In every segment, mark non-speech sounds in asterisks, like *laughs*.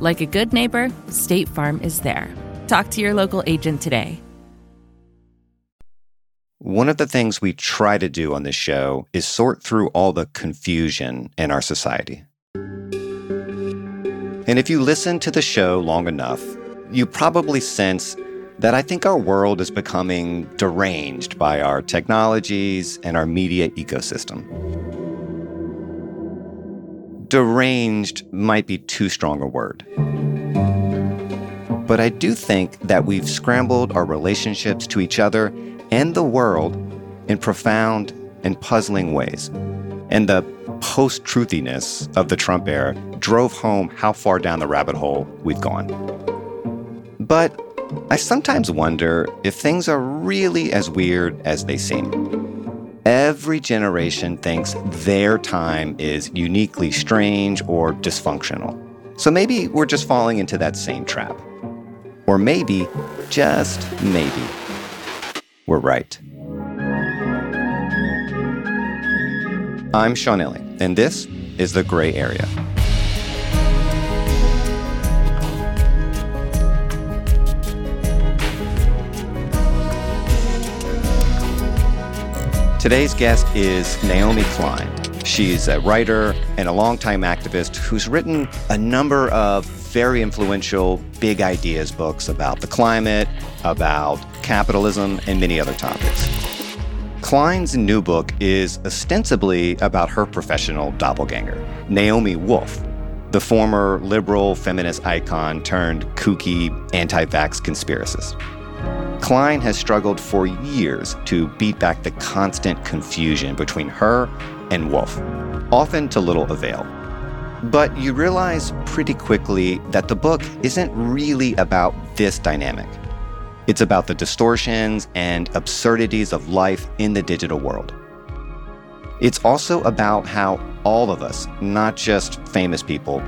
Like a good neighbor, State Farm is there. Talk to your local agent today. One of the things we try to do on this show is sort through all the confusion in our society. And if you listen to the show long enough, you probably sense that I think our world is becoming deranged by our technologies and our media ecosystem deranged might be too strong a word. But I do think that we've scrambled our relationships to each other and the world in profound and puzzling ways. And the post truthiness of the Trump era drove home how far down the rabbit hole we've gone. But I sometimes wonder if things are really as weird as they seem. Every generation thinks their time is uniquely strange or dysfunctional. So maybe we're just falling into that same trap. Or maybe, just maybe, we're right. I'm Sean Illing, and this is The Gray Area. Today's guest is Naomi Klein. She's a writer and a longtime activist who's written a number of very influential big ideas books about the climate, about capitalism, and many other topics. Klein's new book is ostensibly about her professional doppelganger, Naomi Wolf, the former liberal feminist icon turned kooky anti vax conspiracist. Klein has struggled for years to beat back the constant confusion between her and Wolf, often to little avail. But you realize pretty quickly that the book isn't really about this dynamic. It's about the distortions and absurdities of life in the digital world. It's also about how all of us, not just famous people,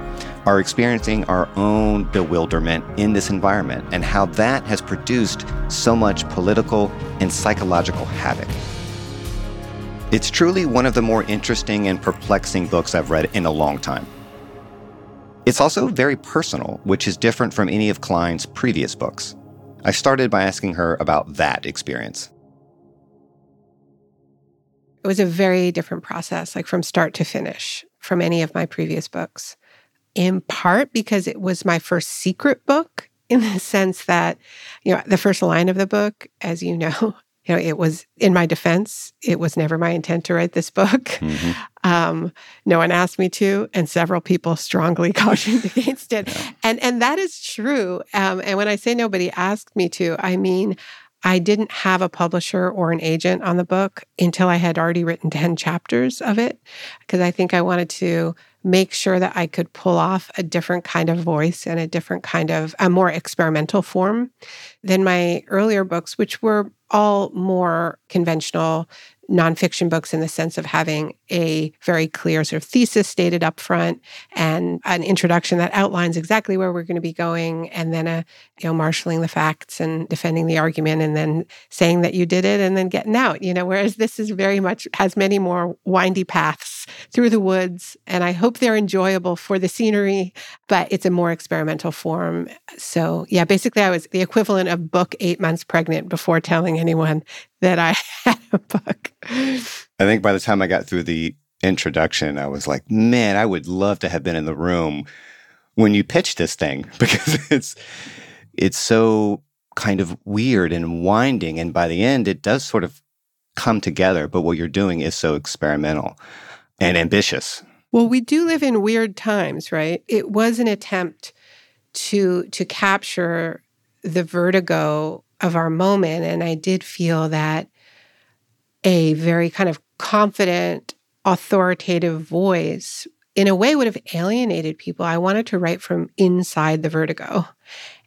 are experiencing our own bewilderment in this environment and how that has produced so much political and psychological havoc. It's truly one of the more interesting and perplexing books I've read in a long time. It's also very personal, which is different from any of Klein's previous books. I started by asking her about that experience. It was a very different process, like from start to finish, from any of my previous books in part because it was my first secret book in the sense that, you know, the first line of the book, as you know, *laughs* you know, it was in my defense. It was never my intent to write this book. Mm-hmm. *laughs* Um, no one asked me to, and several people strongly *laughs* cautioned against it. Yeah. And and that is true. Um, and when I say nobody asked me to, I mean I didn't have a publisher or an agent on the book until I had already written 10 chapters of it, because I think I wanted to make sure that I could pull off a different kind of voice and a different kind of a more experimental form than my earlier books, which were all more conventional, nonfiction books in the sense of having a very clear sort of thesis stated up front and an introduction that outlines exactly where we're going to be going and then a you know marshaling the facts and defending the argument and then saying that you did it and then getting out you know whereas this is very much has many more windy paths through the woods and i hope they're enjoyable for the scenery but it's a more experimental form. So yeah basically i was the equivalent of book 8 months pregnant before telling anyone that i *laughs* had *laughs* a book I think by the time I got through the introduction, I was like, man, I would love to have been in the room when you pitched this thing *laughs* because it's it's so kind of weird and winding and by the end it does sort of come together but what you're doing is so experimental and ambitious. Well we do live in weird times right? It was an attempt to to capture the vertigo of our moment and i did feel that a very kind of confident, authoritative voice in a way would have alienated people. I wanted to write from inside the vertigo.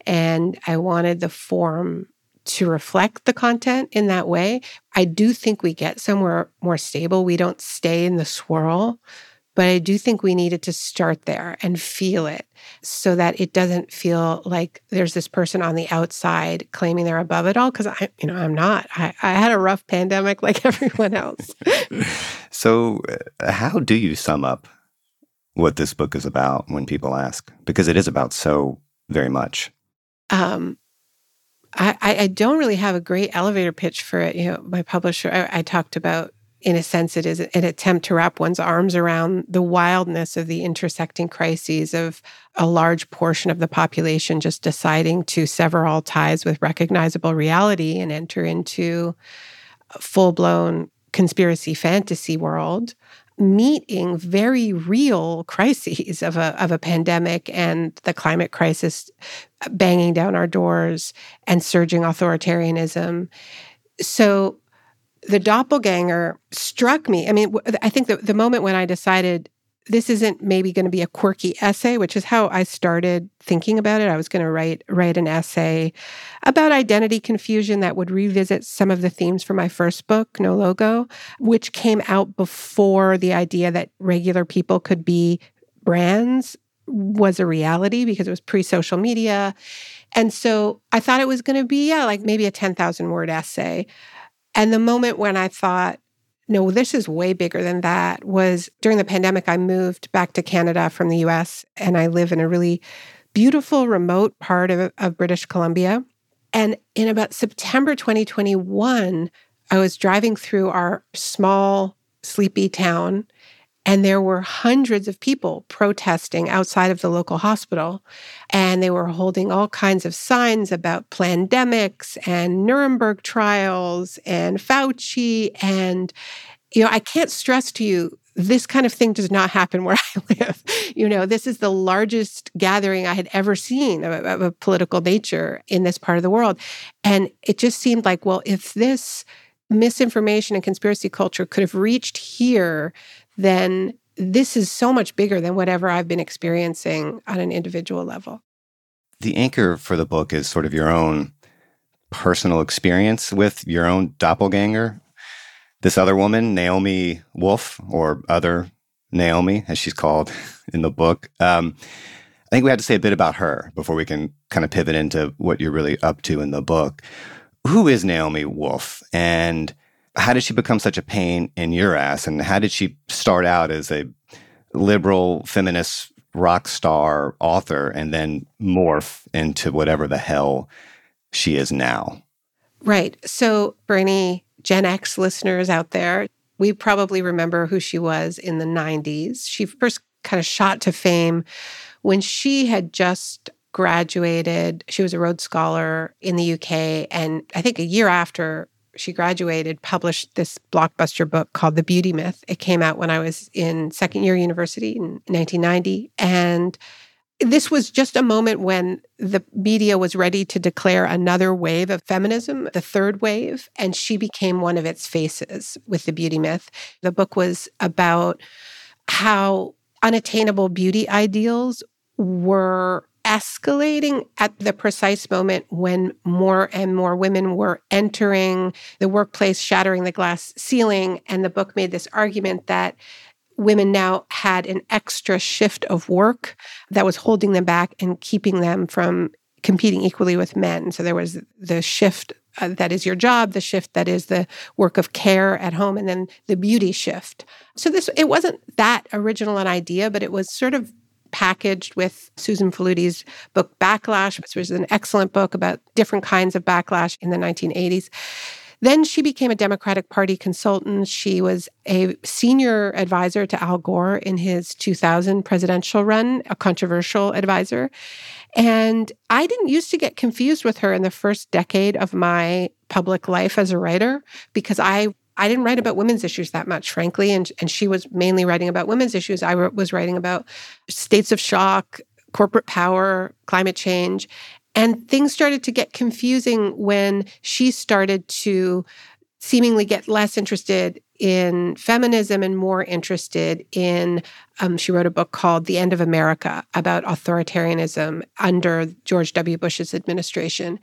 And I wanted the form to reflect the content in that way. I do think we get somewhere more stable. We don't stay in the swirl. But I do think we needed to start there and feel it so that it doesn't feel like there's this person on the outside claiming they're above it all. Cause I, you know, I'm not. I, I had a rough pandemic *laughs* like everyone else. *laughs* so, uh, how do you sum up what this book is about when people ask? Because it is about so very much. Um, I, I don't really have a great elevator pitch for it. You know, my publisher, I, I talked about in a sense, it is an attempt to wrap one's arms around the wildness of the intersecting crises of a large portion of the population just deciding to sever all ties with recognizable reality and enter into a full blown conspiracy fantasy world meeting very real *laughs* crises of a, of a pandemic and the climate crisis banging down our doors and surging authoritarianism. So the doppelganger struck me. I mean, I think the, the moment when I decided this isn't maybe going to be a quirky essay, which is how I started thinking about it. I was going to write write an essay about identity confusion that would revisit some of the themes from my first book, No Logo, which came out before the idea that regular people could be brands was a reality because it was pre-social media. And so I thought it was going to be yeah, like maybe a 10,000 word essay and the moment when I thought, no, this is way bigger than that was during the pandemic. I moved back to Canada from the US and I live in a really beautiful, remote part of, of British Columbia. And in about September 2021, I was driving through our small, sleepy town and there were hundreds of people protesting outside of the local hospital. And they were holding all kinds of signs about pandemics and Nuremberg trials and Fauci. And, you know, I can't stress to you this kind of thing does not happen where *laughs* I live. You know, this is the largest gathering I had ever seen of, of, a political nature in this part of the world. And it just seemed like, well, if this misinformation and conspiracy culture could have reached here, then this is so much bigger than whatever I've been experiencing on an individual level. The anchor for the book is sort of your own personal experience with your own doppelganger. This other woman, Naomi Wolf, or other Naomi, as she's called *laughs* in the book. Um, I think we have to say a bit about her before we can kind of pivot into what you're really up to in the book. Who is Naomi Wolf? And how did she become such a pain in your ass? And how did she start out as a liberal feminist rock star author and then morph into whatever the hell she is now? Right. So, for any Gen X listeners out there, we probably remember who she was in the 90s. She first kind of shot to fame when she had just graduated. She was a Rhodes Scholar in the UK. And I think a year after she graduated, published this blockbuster book called The Beauty Myth. It came out when I was in second year university in 1990. And this was just a moment when the media was ready to declare another wave of feminism, the third wave, and she became one of its faces with The Beauty Myth. The book was about how unattainable beauty ideals were escalating at the precise moment when more and more women were entering the workplace, shattering the glass ceiling. And the book made this argument that women now had an extra shift of work that was holding them back and keeping them from competing equally with men. So there was the shift uh, that is your job, the shift that is the work of care at home, and then the beauty shift. So this it wasn't that original an idea, but it was sort of packaged with Susan Faludi's book Backlash, which was an excellent book about different kinds of backlash in the 1980s. Then she became a Democratic Party consultant. She was a senior advisor to Al Gore in his 2000 presidential run, a controversial advisor. And I didn't used to get confused with her in the first decade of my public life as a writer because I I didn't write about women's issues that much, frankly, and and she was mainly writing about women's issues. I was writing about states of shock, corporate power, climate change, and things started to get confusing when she started to seemingly get less interested in feminism and more interested in, um, she wrote a book called The End of America about authoritarianism under George W. Bush's administration.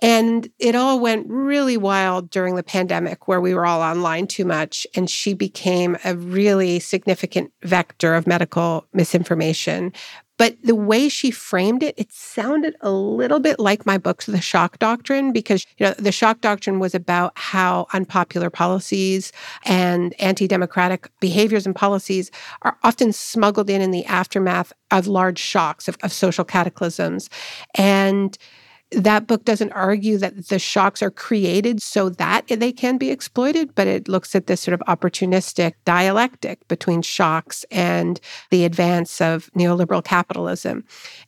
And it all went really wild during the pandemic, where we were all online too much. And she became a really significant vector of medical misinformation. But the way she framed it, it sounded a little bit like my book, The Shock Doctrine, because you know the shock doctrine was about how unpopular policies and anti-democratic behaviors and policies are often smuggled in in the aftermath of large shocks of, of social cataclysms. And that book doesn't argue that the shocks are created so that they can be exploited, but it looks at this sort of opportunistic dialectic between shocks and the advance of neoliberal capitalism.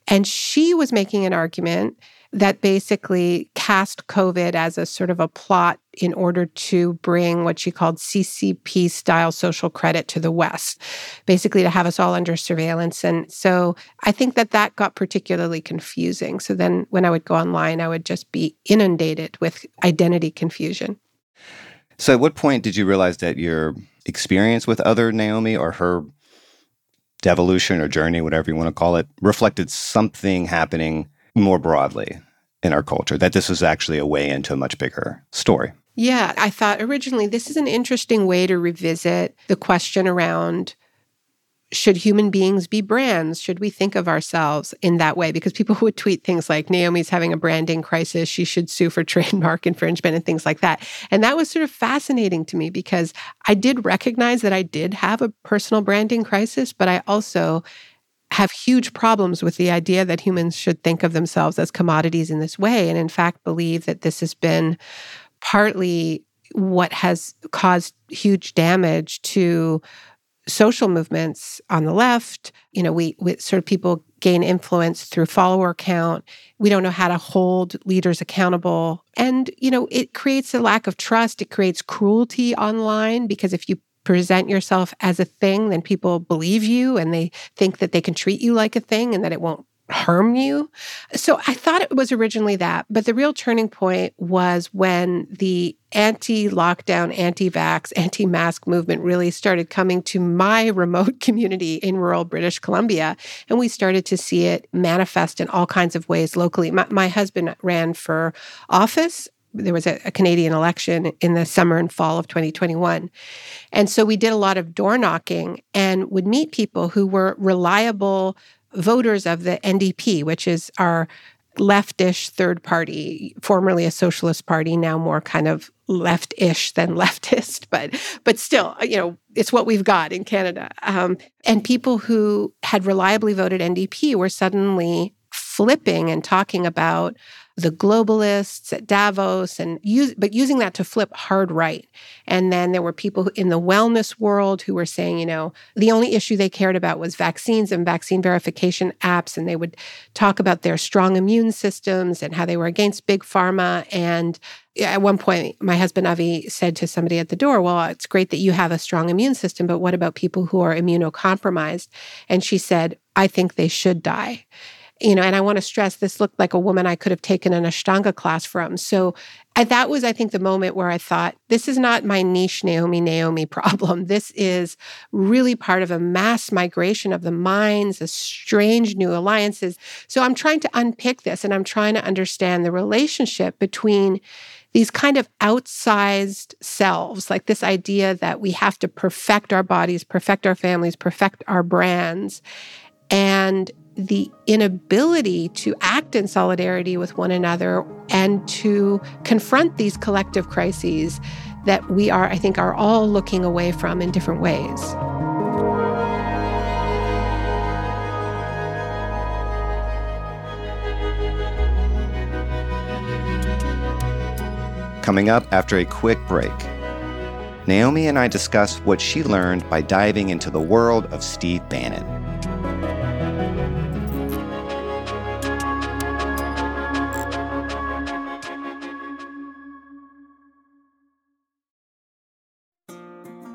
And she was making an argument that basically cast COVID as a sort of a plot in order to bring what she called CCP style social credit to the West, basically to have us all under surveillance. And so I think that that got particularly confusing. So then when I would go online, I would just be inundated with identity confusion. So at what point did you realize that your experience with other Naomi or her devolution or journey, whatever you want to call it, reflected something happening more broadly in our culture, that this was actually a way into a much bigger story. Yeah, I thought originally this is an interesting way to revisit the question around should human beings be brands? Should we think of ourselves in that way? Because people *laughs* would tweet things like Naomi's having a branding crisis. She should sue for *laughs* trademark infringement and things like that. And that was sort of fascinating to me because I did recognize that I did have a personal branding crisis, but I also have huge problems with the idea that humans should think of themselves as commodities in this way. And in fact, believe that this has been partly what has caused huge damage to social movements on the left. You know, we, we, sort of people gain influence through follower count. We don't know how to hold leaders accountable. And, you know, it creates a lack of trust. It creates cruelty online because if you present yourself as a thing, then people believe you and they think that they can treat you like a thing and that it won't harm you. So I thought it was originally that, but the real turning point was when the anti lockdown, anti vax, anti mask movement really started coming to my *laughs* remote community in rural British Columbia. And we started to see it manifest in all kinds of ways locally. My, my husband ran for office there was a, a, Canadian election in the summer and fall of 2021. And so we did a lot of door knocking and would meet people who were reliable voters of the NDP, which is our leftish third party, formerly a socialist party, now more kind of left-ish than *laughs* leftist, but but still, you know, it's what we've got in Canada. Um, and people who had reliably voted NDP were suddenly flipping and talking about the globalists at Davos and use, but using that to flip hard right. And then there were people in the wellness world who were saying, you know, the only issue they cared about was vaccines and vaccine verification apps. And they would talk about their strong immune systems and how they were against big pharma. And at one point, my husband Avi said to somebody at the door, Well, it's great that you have a strong immune system, but what about people who are immunocompromised? And she said, I think they should die. You know, and I want to stress this looked like a woman I could have taken an Ashtanga class from. So I, that was, I think, the moment where I thought, this is not my niche Naomi Naomi *laughs* problem. This is really part of a mass migration of the minds, a strange new alliances. So I'm trying to unpick this and I'm trying to understand the relationship between these kind of outsized selves, like this idea that we have to perfect our bodies, perfect our families, perfect our brands, and the inability to act in solidarity with one another and to confront these collective crises that we are, I think, are all looking away from in different ways. Coming up after a quick break. Naomi and I discuss what she learned by diving into the world of Steve Bannon.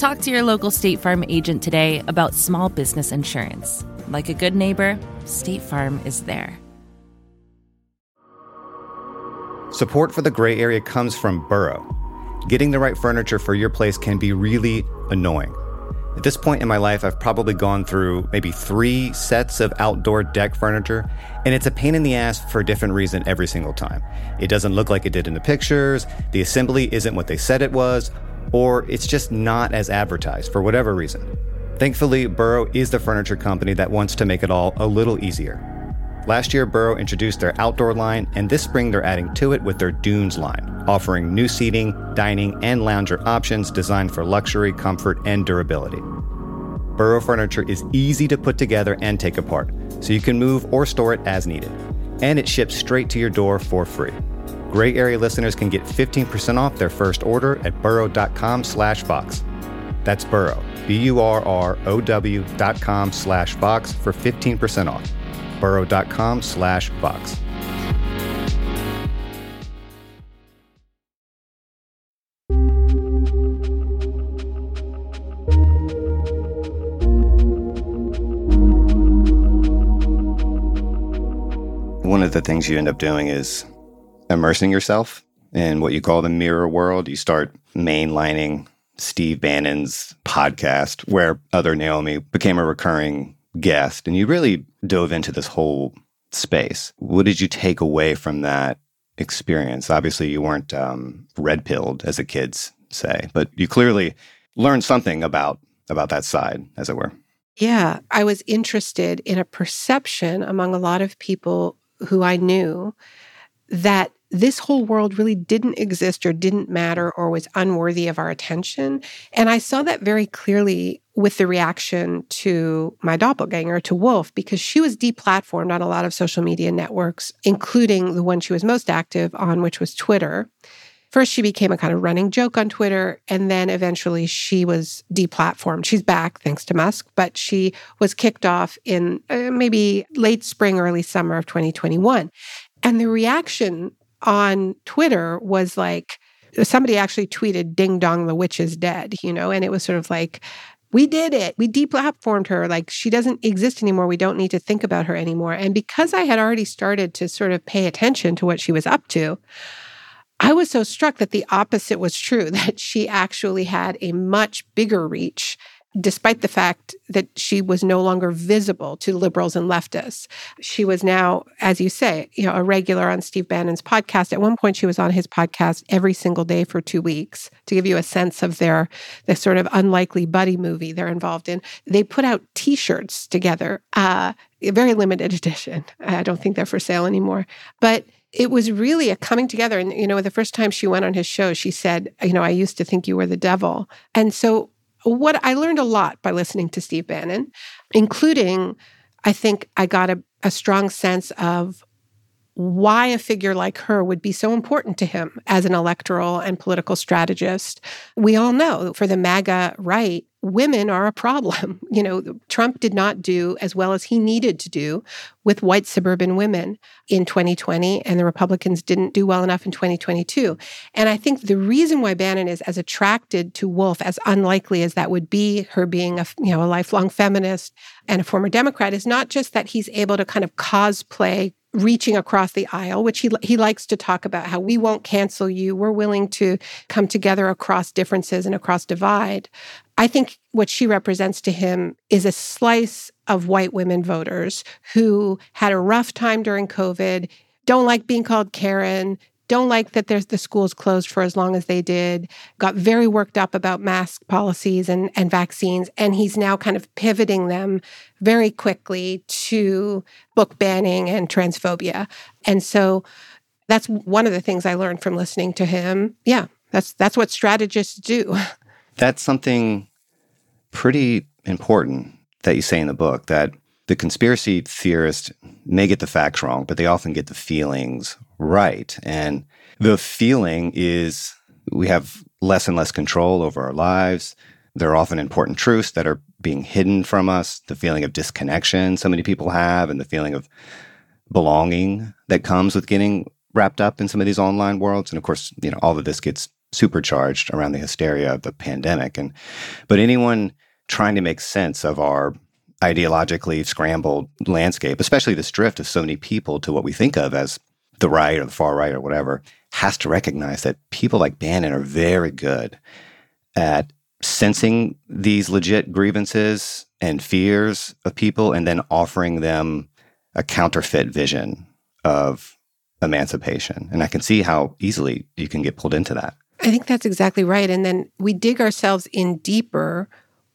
Talk to your local State Farm agent today about small business insurance. Like a good neighbor, State Farm is there. Support for the gray area comes from Burrow. Getting the right furniture for your place can be really annoying. At this point in my life, I've probably gone through maybe three sets of outdoor deck furniture, and it's a pain in the ass for a different reason every single time. It doesn't look like it did in the pictures, the assembly isn't what they said it was, or it's just not as advertised for whatever reason. Thankfully, Burrow is the furniture company that wants to make it all a little easier. Last year, Burrow introduced their outdoor line, and this spring they're adding to it with their Dunes line, offering new seating, dining, and lounger options designed for luxury, comfort, and durability. Burrow furniture is easy to put together and take apart, so you can move or store it as needed. And it ships straight to your door for free. Gray Area listeners can get 15% off their first order at burrow.com slash vox. That's burrow, B-U-R-R-O-W dot com slash vox for 15% off. burrow.com slash vox. One of the things you end up doing is immersing yourself in what you call the mirror world. You start mainlining Steve Bannon's podcast, where other Naomi became a recurring guest, and you really dove into this whole space. What did you take away from that experience? Obviously, you weren't um, red pilled, as the kids say, but you clearly learned something about about that side, as it were. Yeah, I was interested in a perception among a lot of people who I knew that this whole world really didn't exist or didn't matter or was unworthy of our attention. And I saw that very clearly with the reaction to my doppelganger, to Wolf, because she was deplatformed on a lot of social media networks, including the one she was most active on, which was Twitter. First, she became a kind of running joke on Twitter, and then eventually she was deplatformed. She's back thanks to Musk, but she was kicked off in uh, maybe late spring, early summer of 2021. And the reaction on Twitter was like, somebody actually tweeted, Ding dong, the witch is dead, you know, and it was sort of like, we did it. We deplatformed her. Like she doesn't exist anymore. We don't need to think about her anymore. And because I had already started to sort of pay attention to what she was up to, I was so struck that the opposite was true, *laughs* that she actually had a much bigger reach despite the fact that she was no longer visible to liberals and leftists. She was now, as you say, you know, a regular on Steve Bannon's podcast. At one point, she was on his podcast every single day for two weeks to give you a sense of their the sort of unlikely buddy movie they're involved in. They put out T-shirts together, uh, very limited *laughs* edition. I don't think they're for sale anymore, but it was really a coming together. And, you know, the first time she went on his show, she said, you know, I used to think you were the devil. And so what I learned a lot by listening to Steve Bannon, including, I think I got a, a strong sense of why a figure like her would be so important to him as an electoral and political strategist. We all know for the MAGA right, women are a problem. *laughs* You know, Trump did not do as well as he needed to do with white suburban women in 2020, and the Republicans didn't do well enough in 2022. And I think the reason why Bannon is as attracted to Wolf, as unlikely as that would be, her being a you know a lifelong feminist and a former Democrat, is not just that he's able to kind of cosplay reaching across the aisle, which he he likes to talk about how we won't cancel you. We're willing to come together across differences and across divide. I think what she represents to him is a slice of white women voters who had a rough time during COVID, don't like being called Karen, don't like that there's the schools closed for as long as they did, got very worked up about mask policies and, and vaccines. And he's now kind of pivoting them very quickly to book banning and transphobia. And so that's one of the things I learned from listening to him. Yeah, that's that's what strategists do. *laughs* That's something pretty important that you say in the book that the conspiracy theorists may get the facts wrong, but they often get the feelings right. And the feeling is we have less and less control over our lives. There are often important truths that are being hidden from us, the feeling of disconnection so many people have, and the feeling of belonging that comes with getting wrapped up in some of these online worlds. And of course, you know, all of this gets supercharged around the hysteria of the pandemic. And but anyone trying to make sense of our ideologically scrambled landscape, especially this drift of so many people to what we think of as the right or the far right or whatever, has to recognize that people like Bannon are very good at sensing these legit grievances and fears of people and then offering them a counterfeit vision of emancipation. And I can see how easily you can get pulled into that. I think that's exactly right. And then we dig ourselves in deeper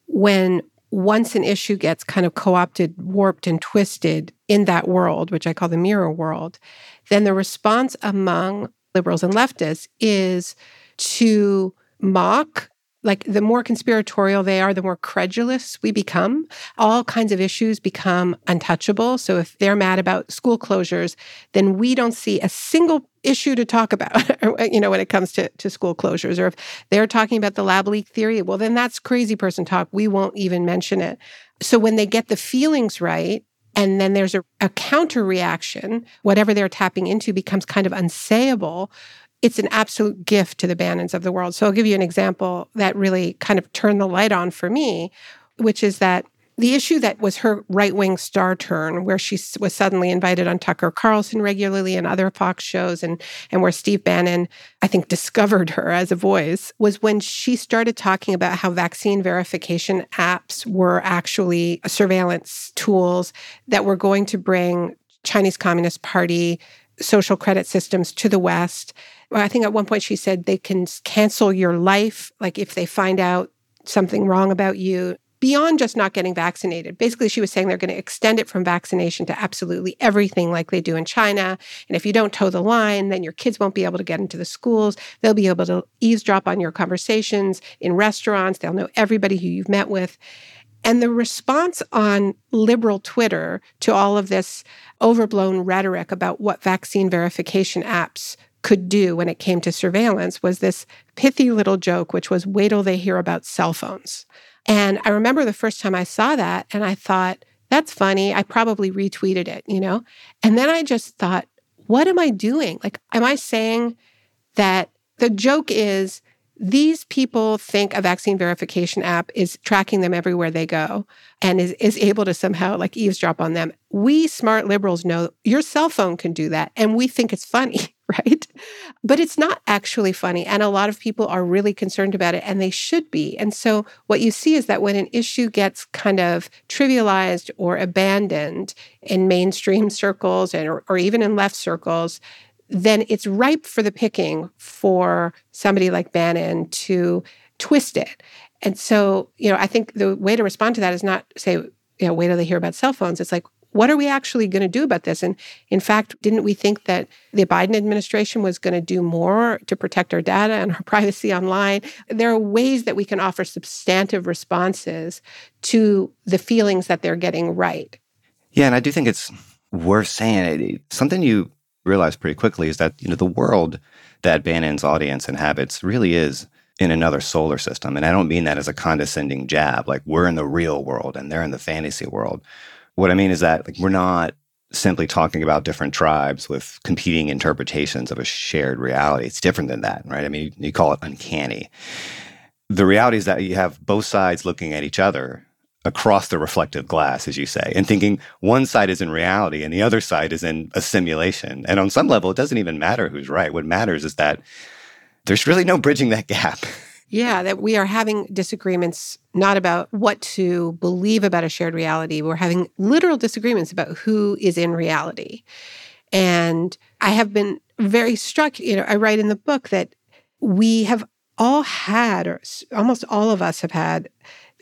when once an issue gets kind of co opted, warped, and twisted in that world, which I call the mirror world, then the response among liberals and leftists is to mock like the more conspiratorial they are, the more credulous we become. All kinds of issues become untouchable. So if they're mad about school closures, then we don't see a single issue to talk about, *laughs* you know, when it comes to, to school closures. Or if they're talking about the lab leak theory, well, then that's crazy person talk. We won't even mention it. So when they get the feelings right, and then there's a, a counter reaction, whatever they're tapping into becomes kind of unsayable it's an absolute gift to the Bannons of the world. So I'll give you an example that really kind of turned the light on for me, which is that the issue that was her right wing star turn, where she was suddenly invited on Tucker Carlson regularly and other Fox shows, and, and where Steve Bannon, I think, discovered her as a voice, was when she started talking about how vaccine verification apps were actually surveillance tools that were going to bring Chinese Communist Party social credit systems to the West. I think at one point she said they can cancel your life, like if they find out something wrong about you, beyond just not getting vaccinated. Basically, she was saying they're going to extend it from vaccination to absolutely everything like they do in China. And if you don't toe the line, then your kids won't be able to get into the schools. They'll be able to eavesdrop on your conversations in restaurants. They'll know everybody who you've met with. And the response on liberal Twitter to all of this overblown rhetoric about what vaccine verification apps could do when it came to surveillance was this pithy little joke, which was wait till they hear about cell phones. And I remember the first time I saw that and I thought, that's funny. I probably retweeted it, you know? And then I just thought, what am I doing? Like, am I saying that the joke is these people think a vaccine verification app is tracking them everywhere they go and is, is able to somehow like eavesdrop on them. We smart liberals know your cell phone can do that and we think it's funny. *laughs* right? But it's not actually funny. And a lot of people are really concerned about it, and they should be. And so, what you see is that when an issue gets kind of trivialized or abandoned in mainstream circles and, or, or even in left circles, then it's ripe for the picking for somebody like Bannon to twist it. And so, you know, I think the way to respond to that is not say, you know, wait till they hear about cell phones. It's like, what are we actually going to do about this? And in fact, didn't we think that the Biden administration was going to do more to protect our data and our *laughs* privacy online? There are ways that we can offer substantive responses to the feelings that they're getting right. Yeah, and I do think it's worth saying it. Something you realized pretty quickly is that, you know, the world that Bannon's audience inhabits really is in another solar system. And I don't mean that as a condescending jab, like we're in the real world and they're in the fantasy world. What I mean is that like we're not simply talking about different tribes with competing interpretations of a shared reality. It's different than that, right? I mean, you, you call it uncanny. The reality is that you have both sides looking at each other across the reflective glass, as you say, and thinking one side is in reality and the other side is in a simulation. And on some level, it doesn't even matter who's right. What matters is that there's really no bridging that gap. *laughs* Yeah, that we are having disagreements not about what to believe about a shared reality. We're having literal disagreements about who is in reality. And I have been very struck, you know, I write in the book that we have all had, or almost all of us have had,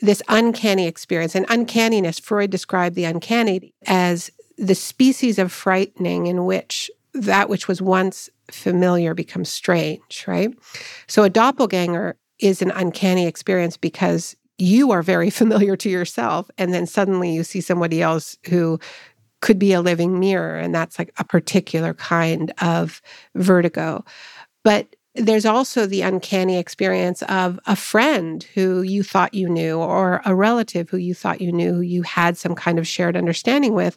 this uncanny experience. And uncanniness, Freud described the uncanny as the species of frightening in which that which was once familiar becomes strange, right? So a doppelganger is an uncanny experience because you are very *laughs* familiar to yourself. And then suddenly you see somebody else who could be a living mirror. And that's like a particular kind of vertigo. But there's also the uncanny experience of a friend who you thought you knew, or a relative who you thought you knew, who you had some kind of shared understanding with.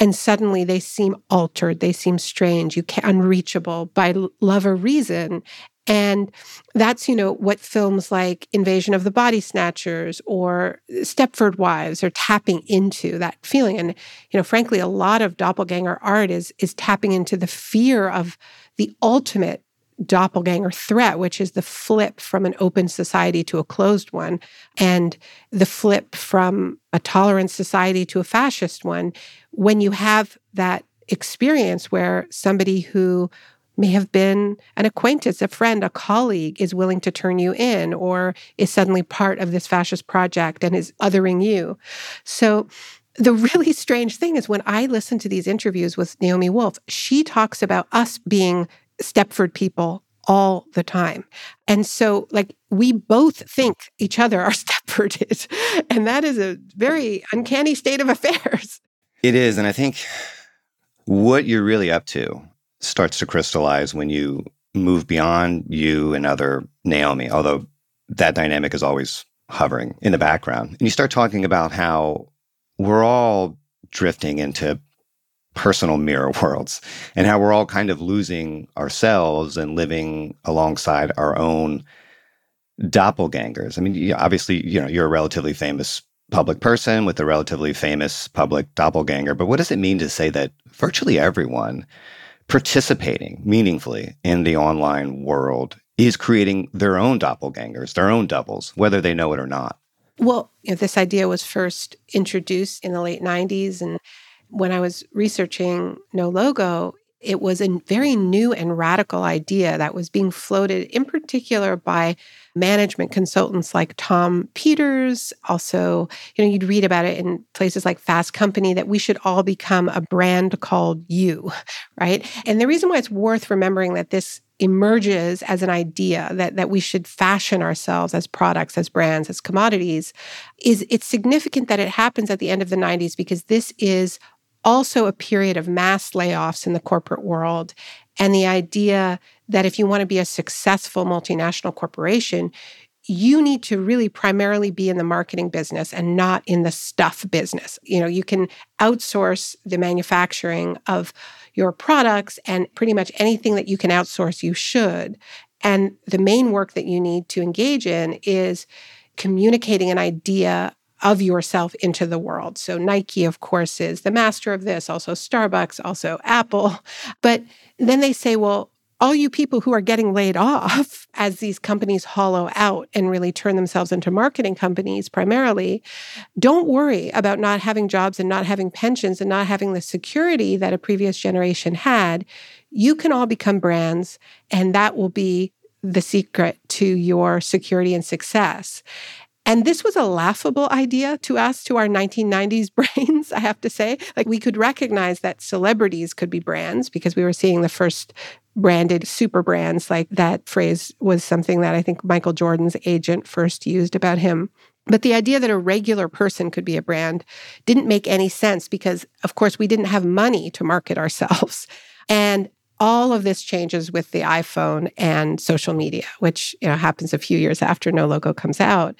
And suddenly they seem altered, they seem strange, you can unreachable by love or reason. And that's, you know, what films like Invasion of the Body Snatchers or Stepford Wives are tapping into that feeling. And, you know, frankly, a lot of doppelganger art is is tapping into the fear of the ultimate doppelganger threat, which is the flip from an open society to a closed one, and the flip from a tolerant society to a fascist one. When you have that experience where somebody who may have been an acquaintance, a friend, a colleague is willing to turn you in or is suddenly part of this fascist project and is othering you. So the really *laughs* strange thing is when I listen to these interviews with Naomi Wolf, she talks about us being Stepford people all the time. And so, like, we both think each other are *laughs* Stepforded. And that is a very uncanny state of affairs. It is. And I think what you're really up to starts to crystallize when you move beyond you and other Naomi, although that dynamic is always hovering in the background. And you start talking about how we're all drifting into personal mirror *laughs* worlds and how we're all kind of losing ourselves and living alongside our own doppelgangers. I mean, obviously, you know, you're a relatively famous public person with a relatively famous public doppelganger, but what does it mean to say that virtually everyone participating meaningfully in the online world is creating their own doppelgangers, their own doubles, whether they know it or not? Well, you know, this idea was first introduced in the late 90s and when I was researching No Logo, it was a very new and radical idea that was being floated in particular by management consultants like Tom Peters. Also, you know, you'd read about it in places like Fast Company that we should all become a brand called you, *laughs* right? And the reason why it's worth remembering that this emerges as an idea that, that we should fashion ourselves as products, as brands, as commodities, is it's significant that it happens at the end of the 90s because this is also a period of mass layoffs in the corporate world. And the idea that if you want to be a successful multinational corporation, you need to really primarily be in the marketing business and not in the stuff business. You know, you can outsource the manufacturing of your products and pretty much anything that you can outsource, you should. And the main work that you need to engage in is communicating an idea of yourself into the world. So Nike, of course, is the master of this, also Starbucks, also Apple. *laughs* But then they say, well, all you people who are getting laid off *laughs* as these companies hollow out and really turn themselves into marketing companies primarily, don't worry about not having jobs and not having pensions and not having the security that a previous generation had. You can all become brands, and that will be the secret to your security and success. And this was a laughable idea to us, to our 1990s *laughs* brains, I have to say. Like we could recognize that celebrities could be brands because we were seeing the first branded super brands. Like that phrase was something that I think Michael Jordan's agent first used about him. But the idea that a regular person could be a brand didn't make any sense because, of course, we didn't have money to market ourselves. *laughs* And all of this changes with the iPhone and social media, which you know happens a few years after No Logo comes out.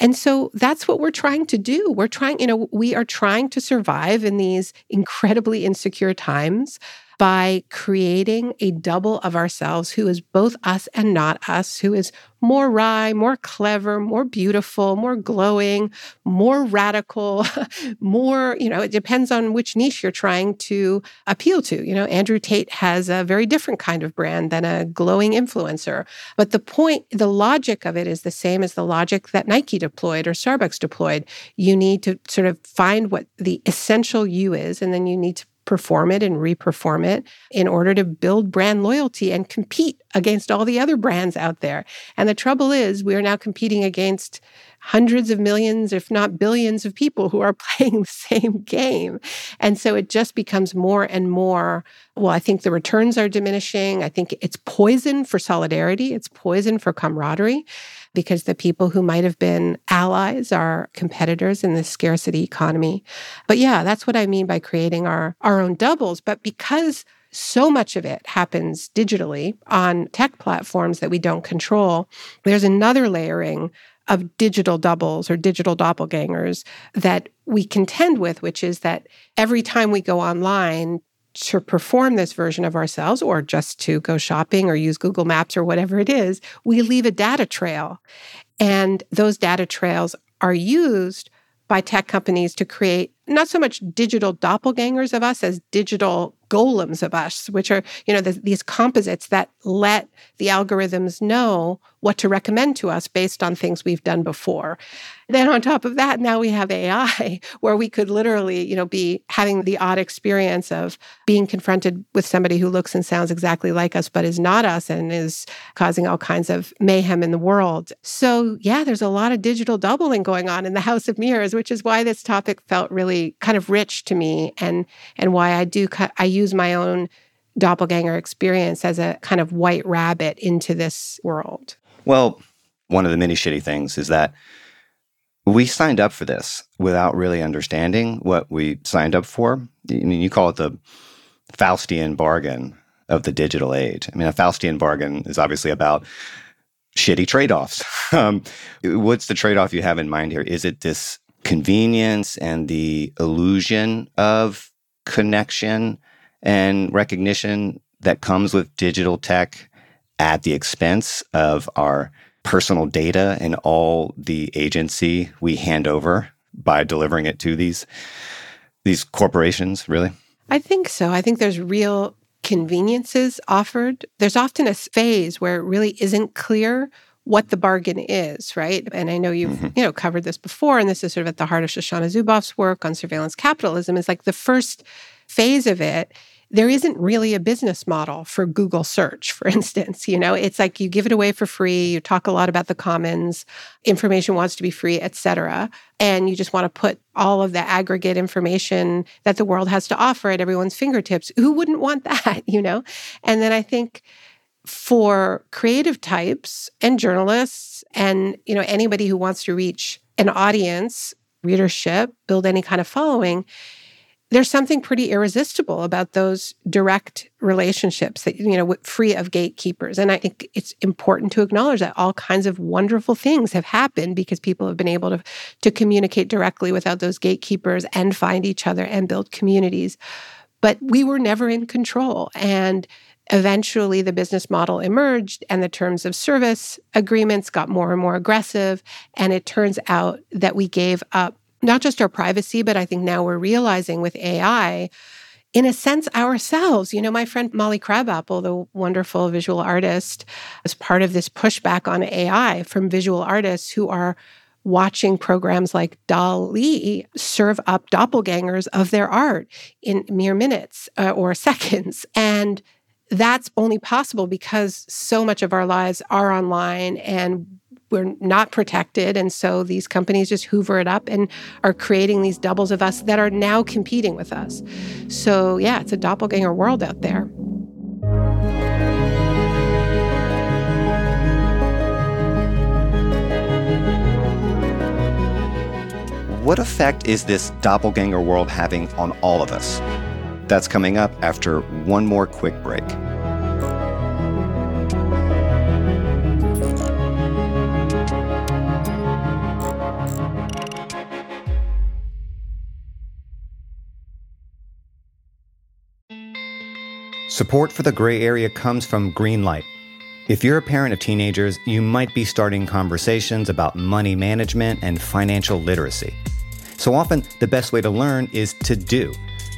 And so that's what we're trying to do. We're trying, you know, we are trying to survive in these incredibly insecure times by creating a double of ourselves who is both us and not us, who is more wry, more clever, more beautiful, more glowing, more radical, *laughs* more, you know, it depends on which niche you're trying to appeal to. You know, Andrew Tate has a very different kind of brand than a glowing influencer. But the point, the logic of it is the same as the logic that Nike deployed or Starbucks deployed. You need to sort of find what the essential you is, and then you need to perform it and reperform it in order to build brand loyalty and compete against all the other brands out there. And the trouble is, we are now competing against hundreds of millions, if not billions, of people who are *laughs* playing the same game. And so it just becomes more and more. Well, I think the returns are diminishing. I think it's poison for solidarity, it's poison for camaraderie because the people who might have been allies are competitors in this scarcity economy. But yeah, that's what I mean by creating our, our own doubles. But because so much of it happens digitally on tech platforms that we don't control, there's another layering of digital doubles or digital doppelgangers that we contend with, which is that every time we go online to perform this version of ourselves or just to go shopping or use Google Maps or whatever it is, we leave a data trail. And those data trails are used by tech companies to create not so much digital doppelgangers of us as digital golems of us, which are, you know, the, these composites that let the algorithms know what to recommend to us based on things we've done before. Then on top of that, now we have AI *laughs* where we could literally, you know, be having the odd experience of being confronted with somebody who looks and sounds exactly like us but is not us and is causing all kinds of mayhem in the world. So, yeah, there's a lot of digital doubling going on in the *laughs* House of Mirrors, which is why this topic felt really kind of rich to me and and why I do I use my own doppelganger experience as a kind of white rabbit into this world. Well, one of the many shitty things is that we signed up for this without really understanding what we signed up for. I mean, you call it the Faustian bargain of the digital age. I mean, a Faustian bargain is obviously about shitty trade offs. *laughs* um, what's the trade off you have in mind here? Is it this convenience and the illusion of connection and recognition that comes with digital tech at the expense of our personal data and all the agency we hand over by delivering it to these these corporations really. I think so. I think there's real conveniences offered. There's often a phase where it really isn't clear what the bargain is, right? And I know you've, mm-hmm. you know, covered this before, and this is sort of at the heart of Shoshana Zuboff's work on surveillance capitalism, is like the first phase of it there isn't really a business model for Google search, for *laughs* instance. You know, it's like you give it away for free, you talk a lot about the commons, information wants to be free, et cetera. And you just want to put all of the aggregate information that the world has to offer at everyone's fingertips. Who wouldn't want *laughs* that, you know? And then I think for creative types and journalists and, you know, anybody who wants to reach an audience, readership, build any kind of following, there's something pretty irresistible about those direct relationships that you know free of gatekeepers. And i think it's important to acknowledge that all kinds of wonderful things have happened because people have been able to to communicate directly without those gatekeepers and find each other and build communities. But we were never in control. And eventually the business model emerged and the terms of service agreements got more and more aggressive and it turns out that we gave up not just our privacy, but I think now we're realizing with AI, in a sense, ourselves. You know, my friend Molly Crabapple, the wonderful visual artist, is part of this pushback on AI from visual artists who are watching programs like DALL-E serve up doppelgangers of their art in mere minutes uh, or *laughs* seconds. And that's only possible because so much of our lives are online and we're not protected. And so these companies just hoover it up and are creating these doubles of us that are now competing with us. So, yeah, it's a doppelganger world out there. What effect is this doppelganger world having on all of us? That's coming up after one more quick break. Support for the gray area comes from Greenlight. If you're a parent of teenagers, you might be starting conversations about money management and financial literacy. So often, the best way to learn is to do.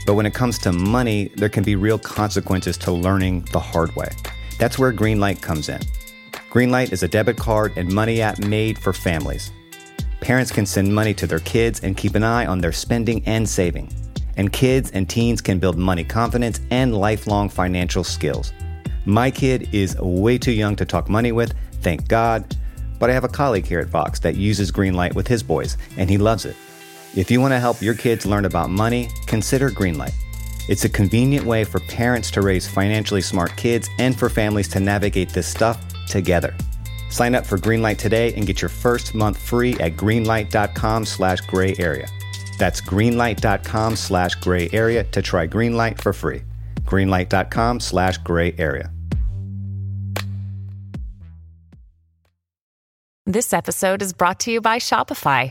But when it comes to money, there can be real consequences to learning the hard way. That's where Greenlight comes in. Greenlight is a debit card and money app made for families. Parents can send money to their kids and keep an eye on their spending and saving. And kids and teens can build money confidence and lifelong financial skills. My kid is way too young to talk money with, thank God, but I have a colleague here at Vox that uses Greenlight with his boys, and he loves it. If you want to help your kids learn about money, consider Greenlight. It's a convenient way for parents to raise financially smart kids and for families to navigate this stuff together. Sign up for Greenlight today and get your first month free at greenlight.com slash gray area. That's greenlight.com slash gray area to try Greenlight for free. Greenlight.com slash gray area. This episode is brought to you by Shopify.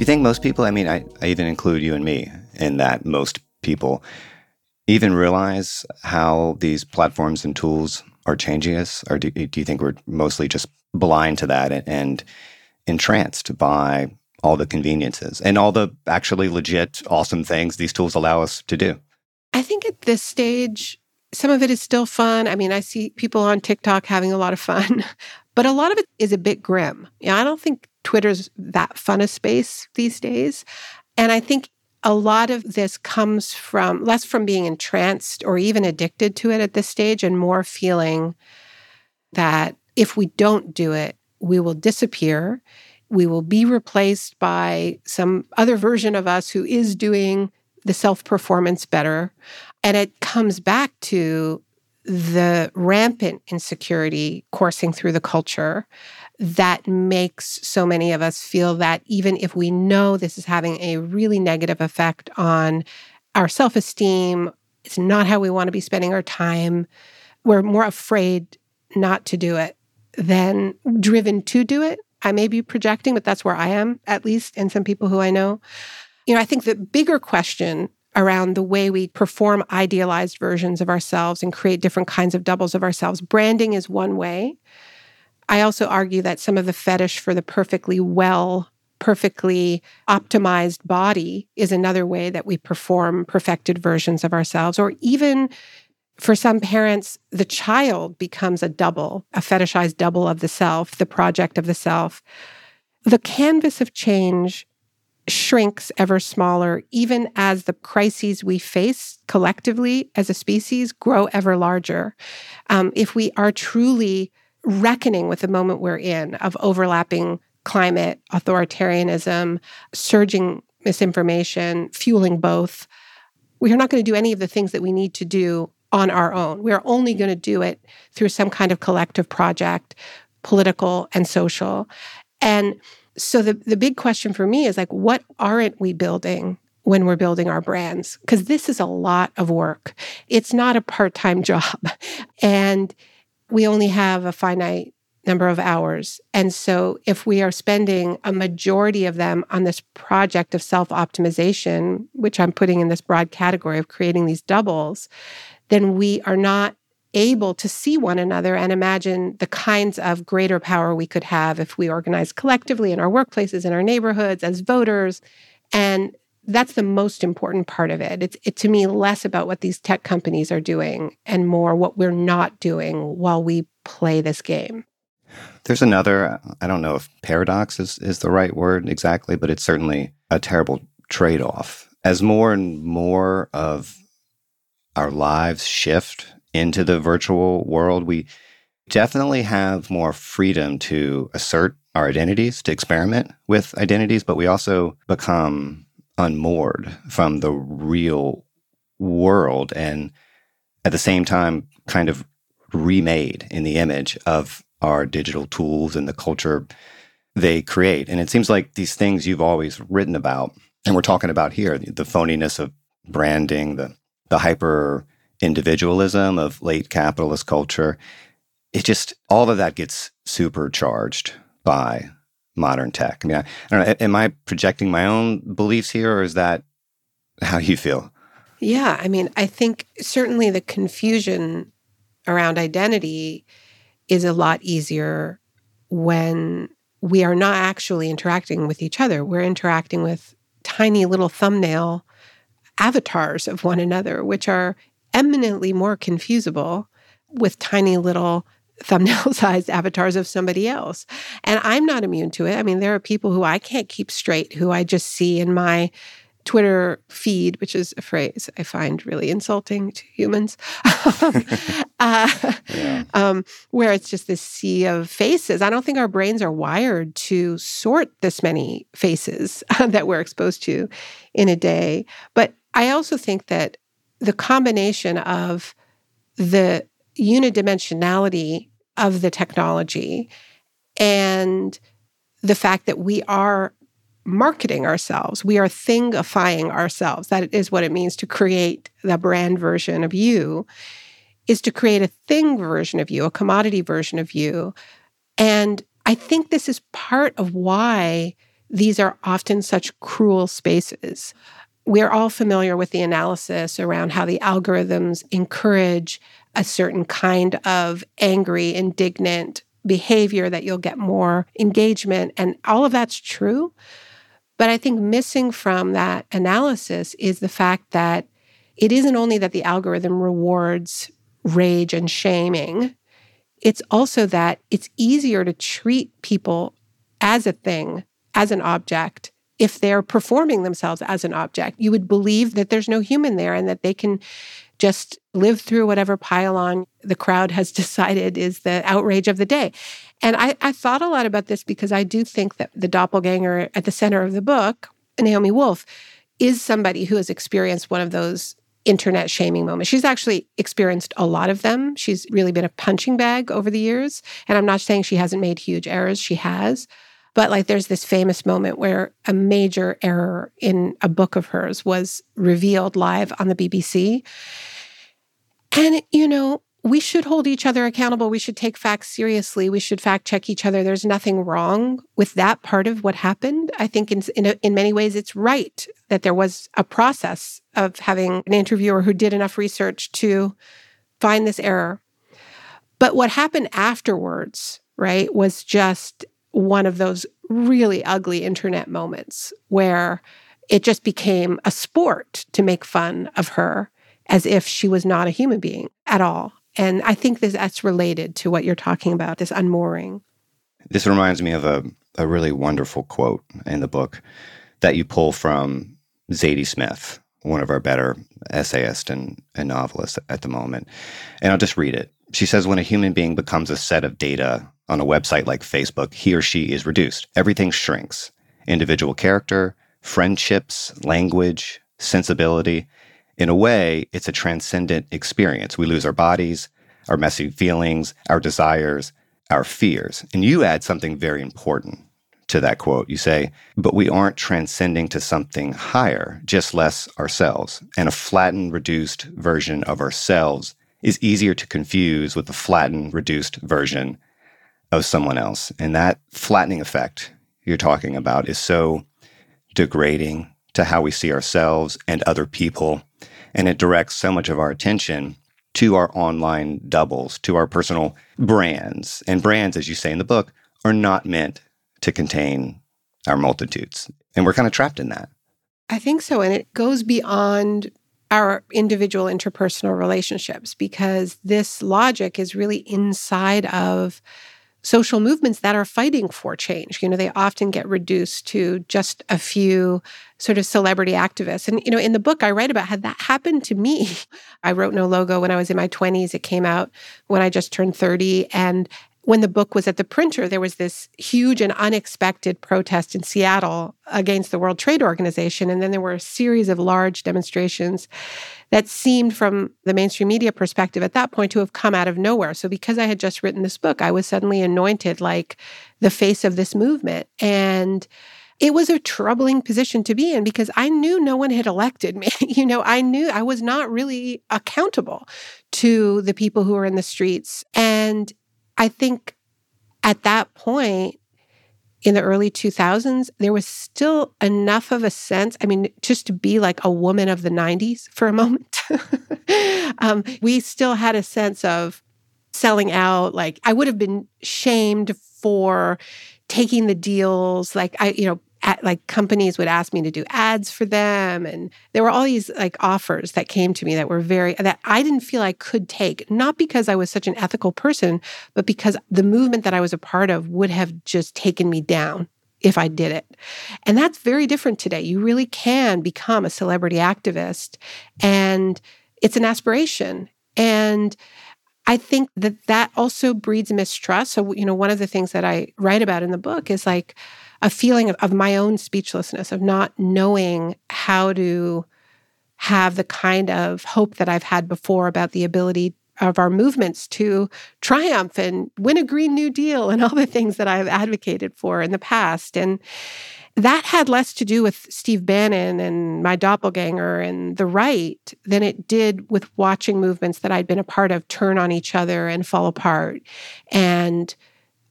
You think most people, I mean, I, I even include you and me in that most people even realize how these platforms and tools are changing us? Or do, do you think we're mostly just blind to that and, and entranced by all the conveniences and all the actually legit, awesome things these tools allow us to do? I think at this stage, some of it is still fun. I mean, I see people on TikTok having a lot of fun, *laughs* but a lot of it is a bit grim. Yeah, I don't think Twitter's that fun a space these days. And I think a lot of this comes from less from being entranced or even addicted to it at this stage and more feeling that if we don't do it, we will disappear. We will be replaced by some other version of us who is doing the self performance better. And it comes back to the rampant insecurity coursing through the culture that makes so many of us feel that even if we know this is having a really negative effect on our self esteem, it's not how we want to be spending our time, we're more afraid not to do it than driven to do it. I may be projecting, but that's where I am, at least, and some people who I know. You know, I think the bigger question around the way we perform idealized versions of ourselves and create different kinds of doubles of ourselves. Branding is one way. I also argue that some of the fetish for the perfectly well, perfectly optimized body is another way that we perform perfected versions of ourselves. Or even for some parents, the child becomes a double, a fetishized double of the self, the project of the self. The canvas of change shrinks ever smaller, even as the crises we face collectively as a species grow ever larger. Um, if we are truly reckoning with the moment we're in of overlapping climate, authoritarianism, surging misinformation, fueling both. We are not going to do any of the things that we need to do on our own. We are only going to do it through some kind of collective project, political and social. And so the, the big question for me is like, what aren't we building when we're building our brands? Because this is a lot of work. It's not a part time *laughs* job. And we only have a finite number of hours. And so if we are spending a majority of them on this project of self optimization, which I'm putting in this broad category of creating these doubles, then we are not able to see one another and imagine the kinds of greater power we could have if we organize collectively in our workplaces, in our neighborhoods, as voters. And that's the most important part of it. It's it, to me less about what these tech companies are doing and more what we're not doing while we play this game. There's another, I don't know if paradox is, is the right word exactly, but it's certainly a terrible trade off. As more and more of our lives shift into the virtual world, we definitely have more freedom to assert our identities, to experiment with identities, but we also become unmoored from the real world and at the same time kind of remade in the image of our digital tools and the culture they create. And it seems like these things you've always written about, and we're talking about here the phoniness of branding, the, the hyper individualism of late capitalist culture. It just, all of that gets supercharged by modern tech. I mean, I, I don't know, am I projecting my own beliefs here, or is that how you feel? Yeah, I mean, I think certainly the confusion around identity is a lot easier when we are not actually interacting with each other. We're interacting with tiny little thumbnail avatars of one another, which are eminently more confusable with tiny little thumbnail *laughs* sized avatars of somebody else. And I'm not immune to it. I mean, there are people who I can't keep straight who I just see in my Twitter feed, which is a phrase I find really insulting to humans, *laughs* uh, yeah. um, where it's just this sea of faces. I don't think our brains are wired to sort this many faces *laughs* that we're exposed to in a day. But I also think that the combination of the unidimensionality of the technology and the fact that we are marketing ourselves. We are thingifying ourselves. That is what it means to create the brand version of you, is to create a thing version of you, a commodity version of you. And I think this is part of why these are often such cruel spaces. We're all familiar with the analysis around how the algorithms encourage a certain kind of angry, indignant behavior that you'll get more engagement. And all of that's true. But I think missing from that analysis is the fact that it isn't only that the algorithm rewards rage and shaming, it's also that it's easier to treat people as a thing, as an object, if they're performing themselves as an object. You would believe that there's no human there and that they can just live through whatever pile-on the crowd has *laughs* decided is the outrage of the day. And I, I thought a lot about this because I do think that the doppelganger at the center of the book, Naomi Wolf, is somebody who has experienced one of those internet shaming moments. She's actually experienced a lot of them. She's really been a punching bag over the years. And I'm not saying she hasn't made huge errors, she has. But like there's this famous moment where a major error in a book of hers was revealed live on the BBC. And, you know, we should hold each other accountable. We should take facts seriously. We should fact check each other. There's nothing wrong with that part of what happened. I think in, in, a, in many ways it's right that there was a process of having an interviewer who did enough research to find this error. But what happened afterwards, right, was just one of those really ugly internet moments where it just became a sport to make fun of her as if she was not a human being at all. And I think this, that's related to what you're talking about, this unmooring. This reminds me of a, a really wonderful quote in the book that you pull from Zadie Smith, one of our better essayists and, and novelists at the moment. And I'll just read it. She says, When a human being becomes a set of data on a website like Facebook, he or she is reduced. Everything shrinks individual character, friendships, language, sensibility. In a way, it's a transcendent experience. We lose our bodies, our messy feelings, our desires, our fears. And you add something very important to that quote. You say, but we aren't transcending to something higher, just less ourselves. And a flattened, reduced version of ourselves is easier to confuse with the flattened, reduced version of someone else. And that flattening effect you're talking about is so degrading to how we see ourselves and other people. And it directs so much of our attention to our online doubles, to our personal brands. And brands, as you say in the book, are not meant to contain our multitudes. And we're kind of trapped in that. I think so. And it goes beyond our individual interpersonal relationships because this logic is really inside of social movements that are fighting for change. You know, they often get reduced to just a few sort of celebrity activists. And, you know, in the book, I write about how that happened to me. *laughs* I wrote No Logo when I was in my 20s. It came out when I just turned 30. And when the book was at the printer, there was this huge and unexpected protest in Seattle against the World Trade Organization. And then there were a series of large demonstrations that seemed, from the mainstream media perspective at that point, to have come out of nowhere. So, because I had just written this book, I was suddenly anointed like the face of this movement. And it was a troubling position to be in because I knew no one had elected me. *laughs* you know, I knew I was not really accountable to the people who were in the streets. And I think at that point, in the early 2000s, there was still enough of a sense. I mean, just to be like a woman of the 90s for a *laughs* moment, um, we still had a sense of selling out. Like, I would have been shamed for taking the deals. Like, I, you know, like companies would ask me to do ads for them and there were all these like offers that came to me that were very that I didn't feel I could take not because I was such an ethical person but because the movement that I was a part of would have just taken me down if I did it. And that's very different today. You really can become a celebrity activist and it's an aspiration and I think that that also breeds mistrust. So, you know, one of the things that I write about in the book is like a feeling of, of my own speechlessness, of not knowing how to have the kind of hope that I've had before about the ability of our movements to triumph and win a Green New Deal and all the things that I've advocated for in the past. And that had less to do with Steve Bannon and my doppelganger and the right than it did with watching movements that I'd been a part of turn on each other and fall apart. And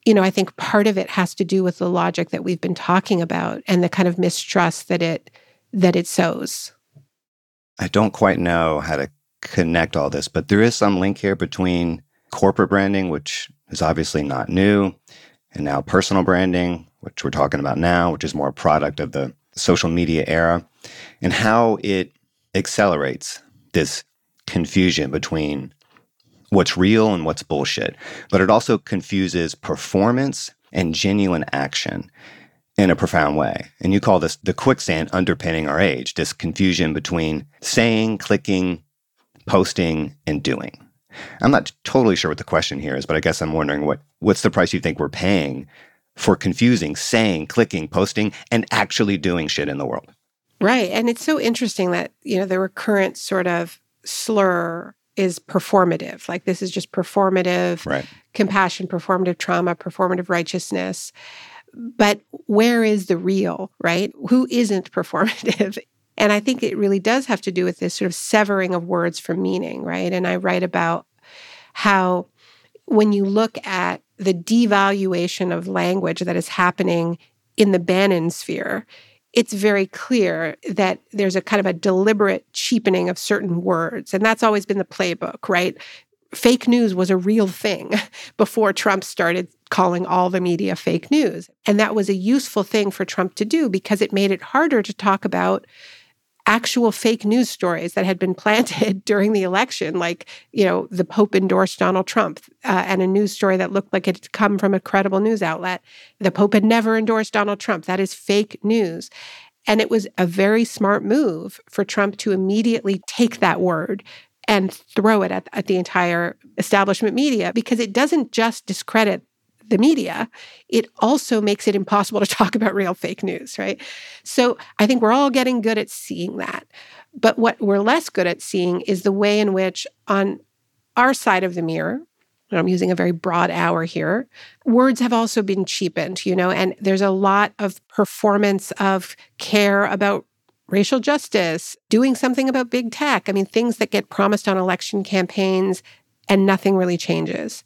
you know, I think part of it has to do with the logic that we've been talking about and the kind of mistrust that it that it sows. I don't quite know how to connect all this, but there is some link here between corporate branding, which is obviously not new, and now personal branding, which we're talking about now, which is more a product of the social media era, and how it accelerates this confusion between what's real and what's bullshit. But it also confuses performance and genuine action in a profound way. And you call this the quicksand underpinning our age, this confusion between saying, clicking, posting, and doing. I'm not totally sure what the question here is, but I guess I'm wondering what what's the price you think we're paying for confusing saying, clicking, posting, and actually doing shit in the world. Right. And it's so interesting that, you know, the recurrent sort of slur is performative. Like this is just performative right. compassion, performative trauma, performative righteousness. But where is the real, right? Who isn't *laughs* performative? And I think it really does have to do with this sort of severing of words from meaning, right? And I write about how when you look at the devaluation of language that is happening in the Bannon sphere, it's very clear that there's a kind of a deliberate cheapening of certain words. And that's always been the playbook, right? Fake news was a real thing *laughs* before Trump started calling all the media fake news. And that was a useful thing for Trump to do because it made it harder to talk about actual fake news stories that had been planted *laughs* during the election, like, you know, the Pope endorsed Donald Trump uh, and a news story that looked like it had come from a credible news outlet. The Pope had never endorsed Donald Trump. That is fake news. And it was a very smart move for Trump to immediately take that word and throw it at, at the entire establishment media because it doesn't just discredit the media, it also makes it impossible to *laughs* talk about real fake news, right? So I think we're all getting good at seeing that. But what we're less good at seeing is the way in which, on our side of the mirror, I'm using a very broad hour here. Words have also been cheapened, you know, and there's a lot of performance of care about racial justice, doing something about big tech. I mean, things that get promised on election campaigns and nothing really changes.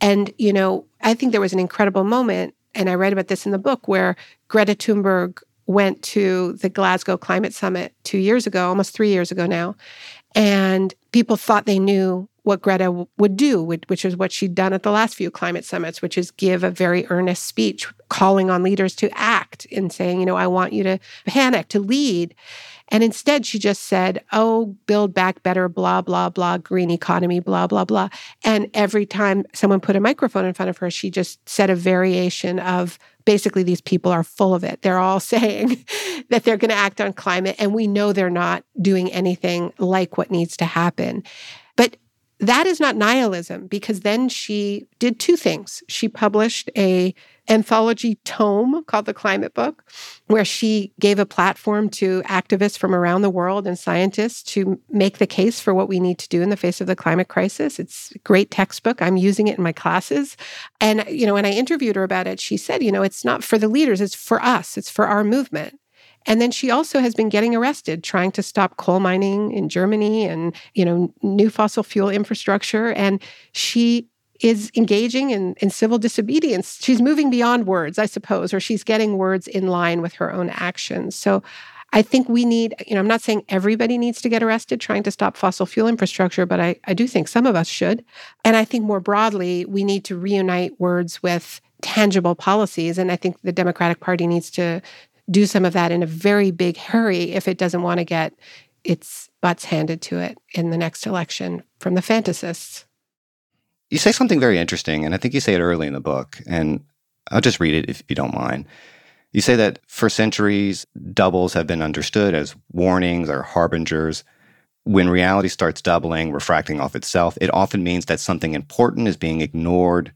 And, you know, I think there was an incredible moment, and I write about this in the book, where Greta Thunberg went to the Glasgow Climate Summit two years ago, almost three years ago now. And people thought they knew what Greta w- would do, which is what she'd done at the last few climate summits, which is give a very earnest speech calling on leaders to act and saying, you know, I want you to panic, to lead. And instead, she just said, oh, build back better, blah, blah, blah, green economy, blah, blah, blah. And every time someone put a microphone in front of her, she just said a variation of basically these people are full of it. They're all *laughs* saying that they're going to act on climate, and we know they're not doing anything like what needs to happen. But that is not nihilism because then she did two things. She published a anthology tome called The Climate Book where she gave a platform to activists from around the world and scientists to make the case for what we need to do in the face of the climate crisis. It's a great textbook. I'm using it in my classes. And you know, when I interviewed her about it, she said, you know, it's not for the leaders, it's for us. It's for our movement. And then she also has been getting arrested trying to stop coal mining in Germany and, you know, new fossil fuel infrastructure. And she is engaging in, in civil disobedience. She's moving beyond words, I suppose, or she's getting words in line with her own actions. So I think we need, you know, I'm not saying everybody needs to get arrested trying to stop fossil fuel infrastructure, but I, I do think some of us should. And I think more broadly, we need to reunite words with tangible policies. And I think the Democratic Party needs to do some of that in a very big hurry if it doesn't want to get its butts handed to it in the next election from the fantasists. You say something very interesting, and I think you say it early in the book, and I'll just read it if you don't mind. You say that for centuries, doubles have been understood as warnings or harbingers. When reality starts doubling, refracting off itself, it often means that something important is being ignored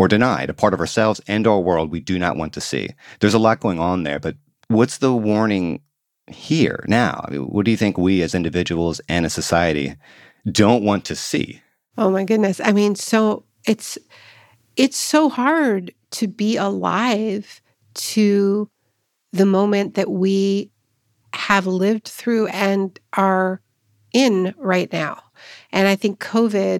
or denied, a part of ourselves and our world we do not want to see. There's a lot going on there, but what's the warning here now? I mean, what do you think we as individuals and as society don't want to see? Oh my goodness. I mean, so it's it's so hard to be alive to the moment that we have lived through and are in right now. And I think COVID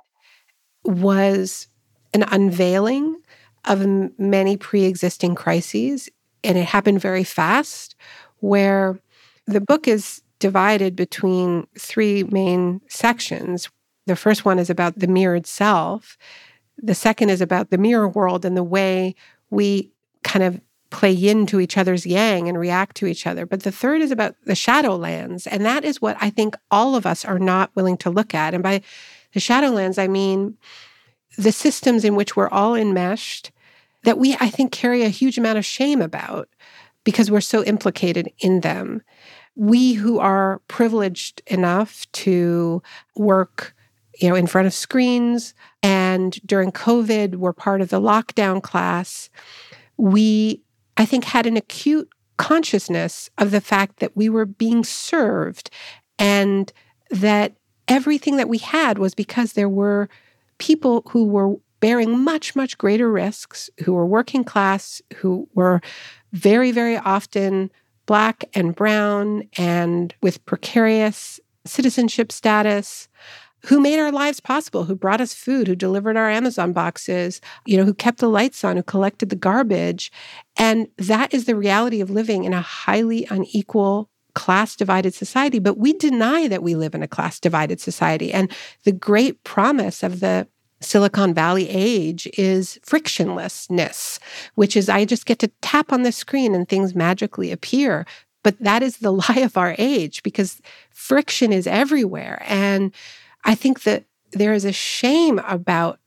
was an unveiling of many pre existing crises. And it happened very fast, where the book is divided between three main sections. The first one is about the mirrored self, the second is about the mirror world and the way we kind of play yin to each other's yang and react to each other. But the third is about the shadowlands. And that is what I think all of us are not willing to look at. And by the shadowlands, I mean the systems in which we're all enmeshed that we, I think, carry a huge amount of shame about because we're so implicated in them. We who are privileged enough to work, you know, in front of screens and during COVID, we're part of the lockdown class. We, I think, had an acute consciousness of the fact that we were being served and that everything that we had was because there were people who were bearing much, much greater risks, who were working class, who were very, very often Black and Brown and with precarious citizenship status, who made our lives possible, who brought us food, who delivered our Amazon boxes, you know, who kept the lights on, who collected the garbage. And that is the reality of living in a highly unequal class divided society, but we deny that we live in a class divided society. And the great promise of the Silicon Valley age is frictionlessness, which is I just get to tap on the screen and things magically appear. But that is the *laughs* lie of our age because friction is everywhere. And I think that there is a shame about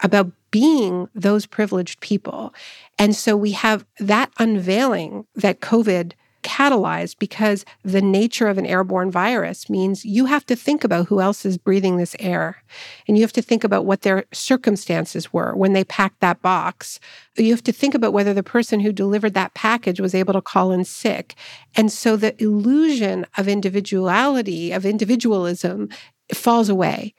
about being those privileged people. And so we have that unveiling that COVID catalyzed because the nature of an airborne virus means you have to think about who else is breathing this air. And you have to think about what their circumstances were when they packed that box. You have to think about whether the person who delivered that package was able to call in sick. And so the illusion of individuality, of individualism, falls away.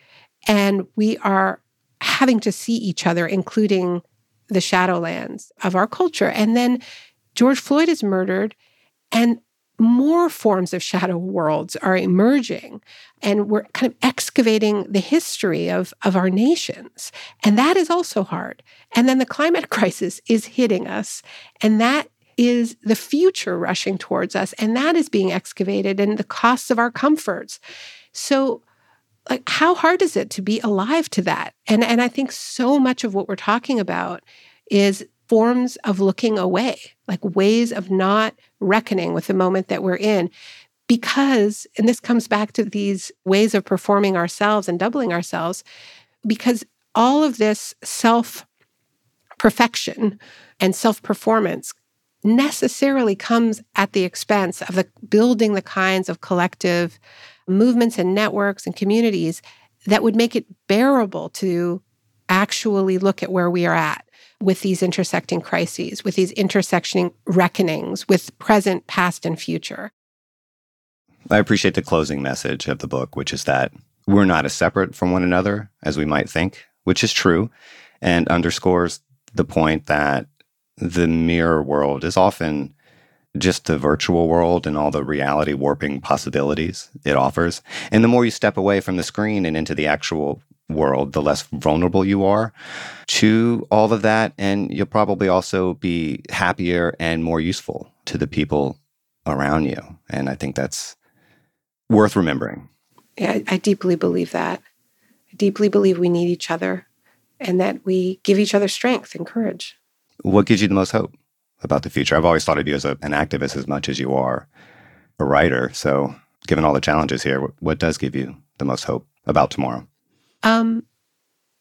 And we are having to see each other, including the shadowlands of our culture. And then George Floyd is murdered and more forms of shadow worlds are emerging and we're kind of excavating the history of, of our nations. And that is also hard. And then the climate *laughs* crisis is hitting us and that is the future rushing towards us and that is being excavated and the costs of our comforts. So like how hard is it to be alive to that? And and i think so much of what we're talking about is forms of looking away, like ways of not reckoning with the moment that we're in. Because, and this comes back to these ways of performing ourselves and doubling ourselves, because all of this self perfection and self performance necessarily comes at the expense of the building the kinds of collective movements and networks and communities that would make it bearable to actually look at where we are at with these intersecting crises, with these intersectioning reckonings, with present, past, and future. I appreciate the closing message of the book, which is that we're not as separate from one another as we might think, which is true and underscores the point that the mirror world is often just the virtual world and all the reality warping possibilities it offers. And the more you step away from the screen and into the actual world, the less vulnerable you are to all of that. And you'll probably also be happier and more useful to the people around you. And I think that's worth remembering. Yeah, I, I deeply believe that. I deeply believe we need each other and that we give each other strength and courage. What gives you the most hope about the future? I've always thought of you as a, an activist as much as you are a writer. So, given all the challenges here, what, what does give you the most hope about tomorrow? Um,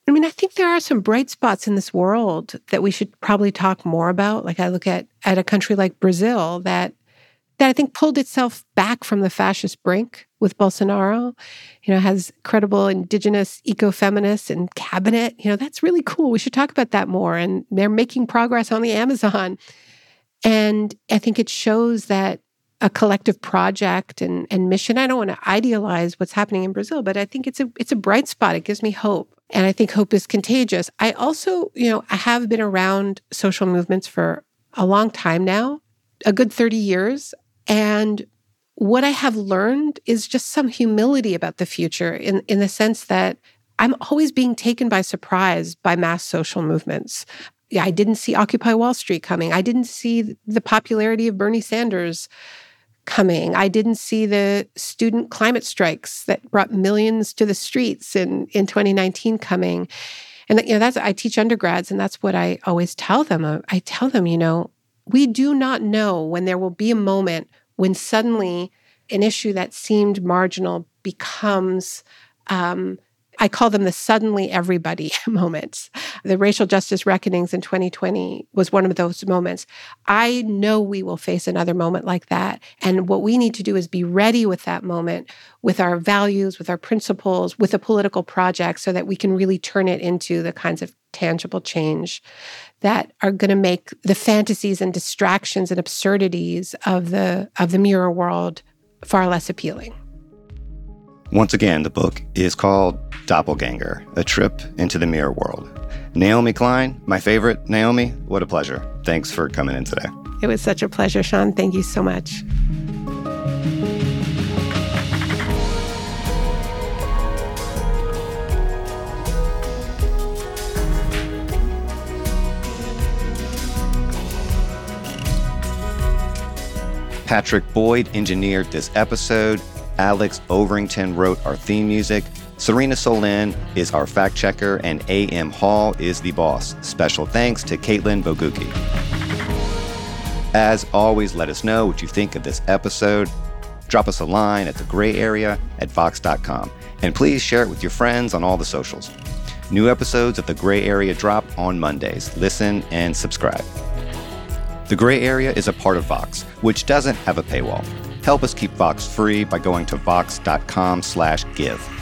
I mean, I think there are some bright spots in this world that we should probably talk more about. Like I look at at a country like Brazil that that I think pulled itself back from the fascist brink with Bolsonaro. You know, has credible indigenous ecofeminists and cabinet. You know, that's really cool. We should talk about that more. And they're making progress on the Amazon. And I think it shows that a collective project and, and mission. I don't want to idealize what's happening in Brazil, but I think it's a it's a bright spot. It gives me hope. And I think hope is contagious. I also, you know, I have been around social movements for a long time now, a good 30 years. And what I have learned is just some humility about the future in, in the sense that I'm always being taken by surprise by mass social movements. I didn't see Occupy Wall Street coming. I didn't see the popularity of Bernie Sanders coming. I didn't see the student climate strikes that brought millions to the streets in, in 2019 coming. And you know, that's I teach undergrads, and that's what I always tell them. I tell them, you know, we do not know when there will be a moment when suddenly an issue that seemed marginal becomes um, I call them the suddenly everybody *laughs* moments. The racial justice reckonings in 2020 was one of those moments. I know we will face another moment like that. And what we need to do is be ready with that moment, with our values, with our principles, with a political project, so that we can really turn it into the kinds of tangible change that are going to make the fantasies and distractions and absurdities of the of the mirror world far less appealing. Once again, the book is called Doppelganger A Trip into the Mirror World. Naomi Klein, my favorite. Naomi, what a pleasure. Thanks for coming in today. It was such a pleasure, Sean. Thank you so much. Patrick Boyd engineered this episode. Alex Overington wrote our theme music. Serena Solin is our fact checker, and A.M. Hall is the boss. Special thanks to Caitlin Boguki. As always, let us know what you think of this episode. Drop us a line at the gray area at vox.com. And please share it with your friends on all the socials. New episodes of The Gray Area drop on Mondays. Listen and subscribe. The Gray Area is a part of Vox, which doesn't have a paywall. Help us keep Vox free by going to vox.com/give.